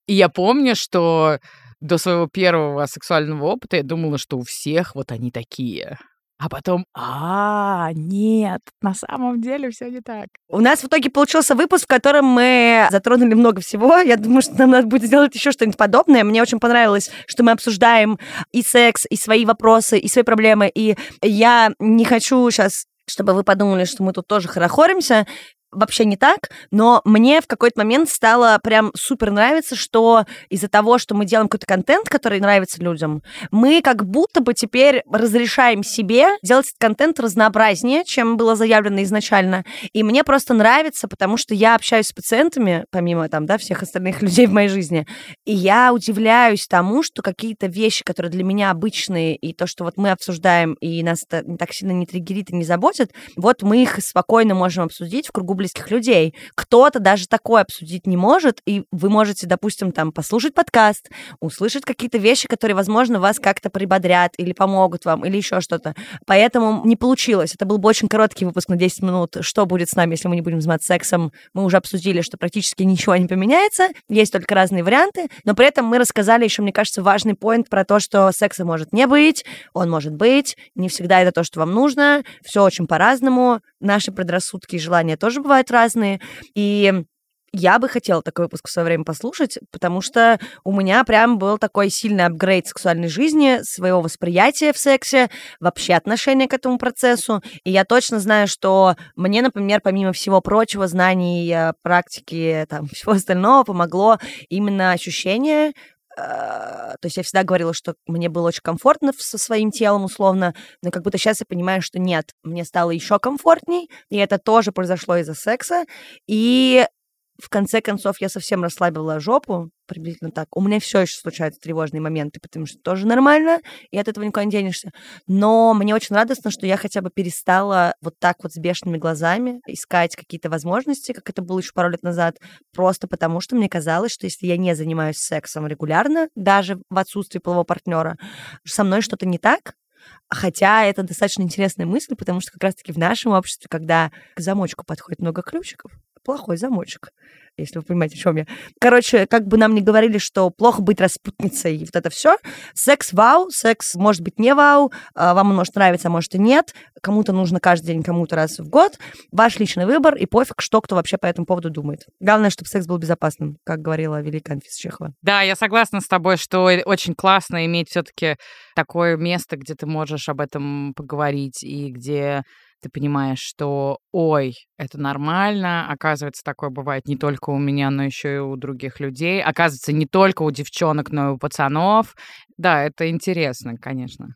И я помню, что до своего первого сексуального опыта я думала, что у всех вот они такие. А потом, а, нет, на самом деле все не так. У нас в итоге получился выпуск, в котором мы затронули много всего. Я думаю, что нам надо будет сделать еще что-нибудь подобное. Мне очень понравилось, что мы обсуждаем и секс, и свои вопросы, и свои проблемы. И я не хочу сейчас чтобы вы подумали, что мы тут тоже хорохоримся. Вообще не так, но мне в какой-то момент стало прям супер нравиться, что из-за того, что мы делаем какой-то контент, который нравится людям, мы как будто бы теперь разрешаем себе делать этот контент разнообразнее, чем было заявлено изначально. И мне просто нравится, потому что я общаюсь с пациентами, помимо там, да, всех остальных (laughs) людей в моей жизни, и я удивляюсь тому, что какие-то вещи, которые для меня обычные, и то, что вот мы обсуждаем, и нас это так сильно не триггерит и не заботит, вот мы их спокойно можем обсудить в кругу близких людей. Кто-то даже такое обсудить не может, и вы можете, допустим, там послушать подкаст, услышать какие-то вещи, которые, возможно, вас как-то прибодрят или помогут вам, или еще что-то. Поэтому не получилось. Это был бы очень короткий выпуск на 10 минут. Что будет с нами, если мы не будем заниматься сексом? Мы уже обсудили, что практически ничего не поменяется. Есть только разные варианты. Но при этом мы рассказали еще, мне кажется, важный поинт про то, что секса может не быть, он может быть, не всегда это то, что вам нужно. Все очень по-разному. Наши предрассудки и желания тоже бывают разные. И я бы хотела такой выпуск в свое время послушать, потому что у меня прям был такой сильный апгрейд сексуальной жизни, своего восприятия в сексе, вообще отношения к этому процессу. И я точно знаю, что мне, например, помимо всего прочего, знаний, э, практики, там, (laughs) всего остального, помогло именно ощущение то есть я всегда говорила, что мне было очень комфортно со своим телом условно, но как будто сейчас я понимаю, что нет, мне стало еще комфортней, и это тоже произошло из-за секса, и в конце концов я совсем расслабила жопу, приблизительно так. У меня все еще случаются тревожные моменты, потому что тоже нормально, и от этого никуда не денешься. Но мне очень радостно, что я хотя бы перестала вот так вот с бешеными глазами искать какие-то возможности, как это было еще пару лет назад, просто потому что мне казалось, что если я не занимаюсь сексом регулярно, даже в отсутствии полового партнера, со мной что-то не так, Хотя это достаточно интересная мысль, потому что как раз-таки в нашем обществе, когда к замочку подходит много ключиков, плохой замочек, если вы понимаете, о чем я. Короче, как бы нам не говорили, что плохо быть распутницей и вот это все. Секс вау, секс может быть не вау, а, вам он может нравиться, а может и нет. Кому-то нужно каждый день, кому-то раз в год. Ваш личный выбор, и пофиг, что кто вообще по этому поводу думает. Главное, чтобы секс был безопасным, как говорила великая Анфиса Чехова. Да, я согласна с тобой, что очень классно иметь все-таки такое место, где ты можешь об этом поговорить и где ты понимаешь, что, ой, это нормально, оказывается, такое бывает не только у меня, но еще и у других людей, оказывается, не только у девчонок, но и у пацанов. Да, это интересно, конечно.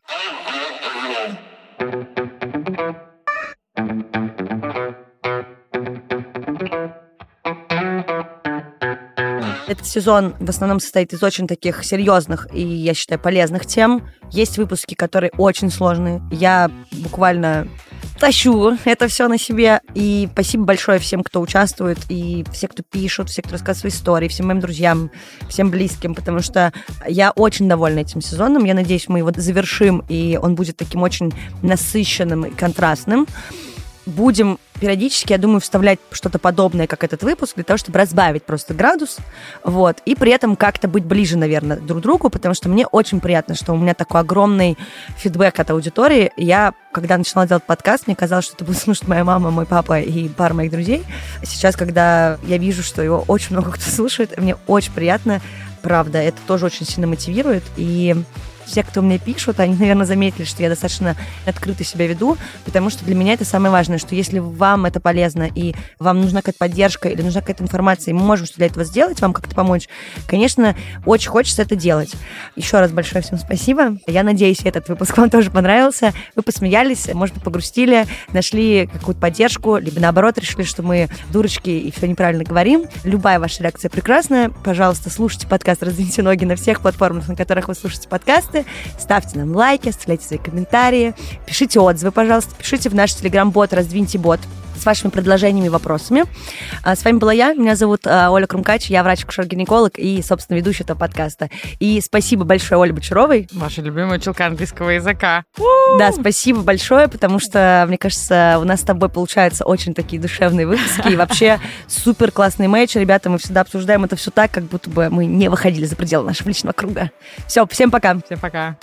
Этот сезон в основном состоит из очень таких серьезных и, я считаю, полезных тем. Есть выпуски, которые очень сложные. Я буквально тащу это все на себе. И спасибо большое всем, кто участвует, и все, кто пишут, все, кто рассказывает свои истории, всем моим друзьям, всем близким, потому что я очень довольна этим сезоном. Я надеюсь, мы его завершим, и он будет таким очень насыщенным и контрастным будем периодически, я думаю, вставлять что-то подобное, как этот выпуск, для того, чтобы разбавить просто градус, вот, и при этом как-то быть ближе, наверное, друг к другу, потому что мне очень приятно, что у меня такой огромный фидбэк от аудитории. Я, когда начала делать подкаст, мне казалось, что это будет (laughs) слушать моя мама, мой папа и пара моих друзей. Сейчас, когда я вижу, что его очень много кто слушает, мне очень приятно, правда, это тоже очень сильно мотивирует, и все, кто мне пишут, они, наверное, заметили, что я достаточно открыто себя веду, потому что для меня это самое важное, что если вам это полезно и вам нужна какая-то поддержка или нужна какая-то информация, и мы можем что для этого сделать, вам как-то помочь, конечно, очень хочется это делать. Еще раз большое всем спасибо. Я надеюсь, этот выпуск вам тоже понравился. Вы посмеялись, может быть, погрустили, нашли какую-то поддержку, либо наоборот решили, что мы дурочки и все неправильно говорим. Любая ваша реакция прекрасная. Пожалуйста, слушайте подкаст «Раздвиньте ноги» на всех платформах, на которых вы слушаете подкаст подкасты. Ставьте нам лайки, оставляйте свои комментарии, пишите отзывы, пожалуйста, пишите в наш телеграм-бот «Раздвиньте бот» с вашими предложениями и вопросами. А, с вами была я, меня зовут а, Оля Крумкач, я врач-акушер-гинеколог и, собственно, ведущая этого подкаста. И спасибо большое Оле Бочаровой. Ваша любимая училка английского языка. Да, спасибо большое, потому что, мне кажется, у нас с тобой получаются очень такие душевные выпуски и вообще (laughs) супер классный матч. Ребята, мы всегда обсуждаем это все так, как будто бы мы не выходили за пределы нашего личного круга. Все, всем пока. Всем пока.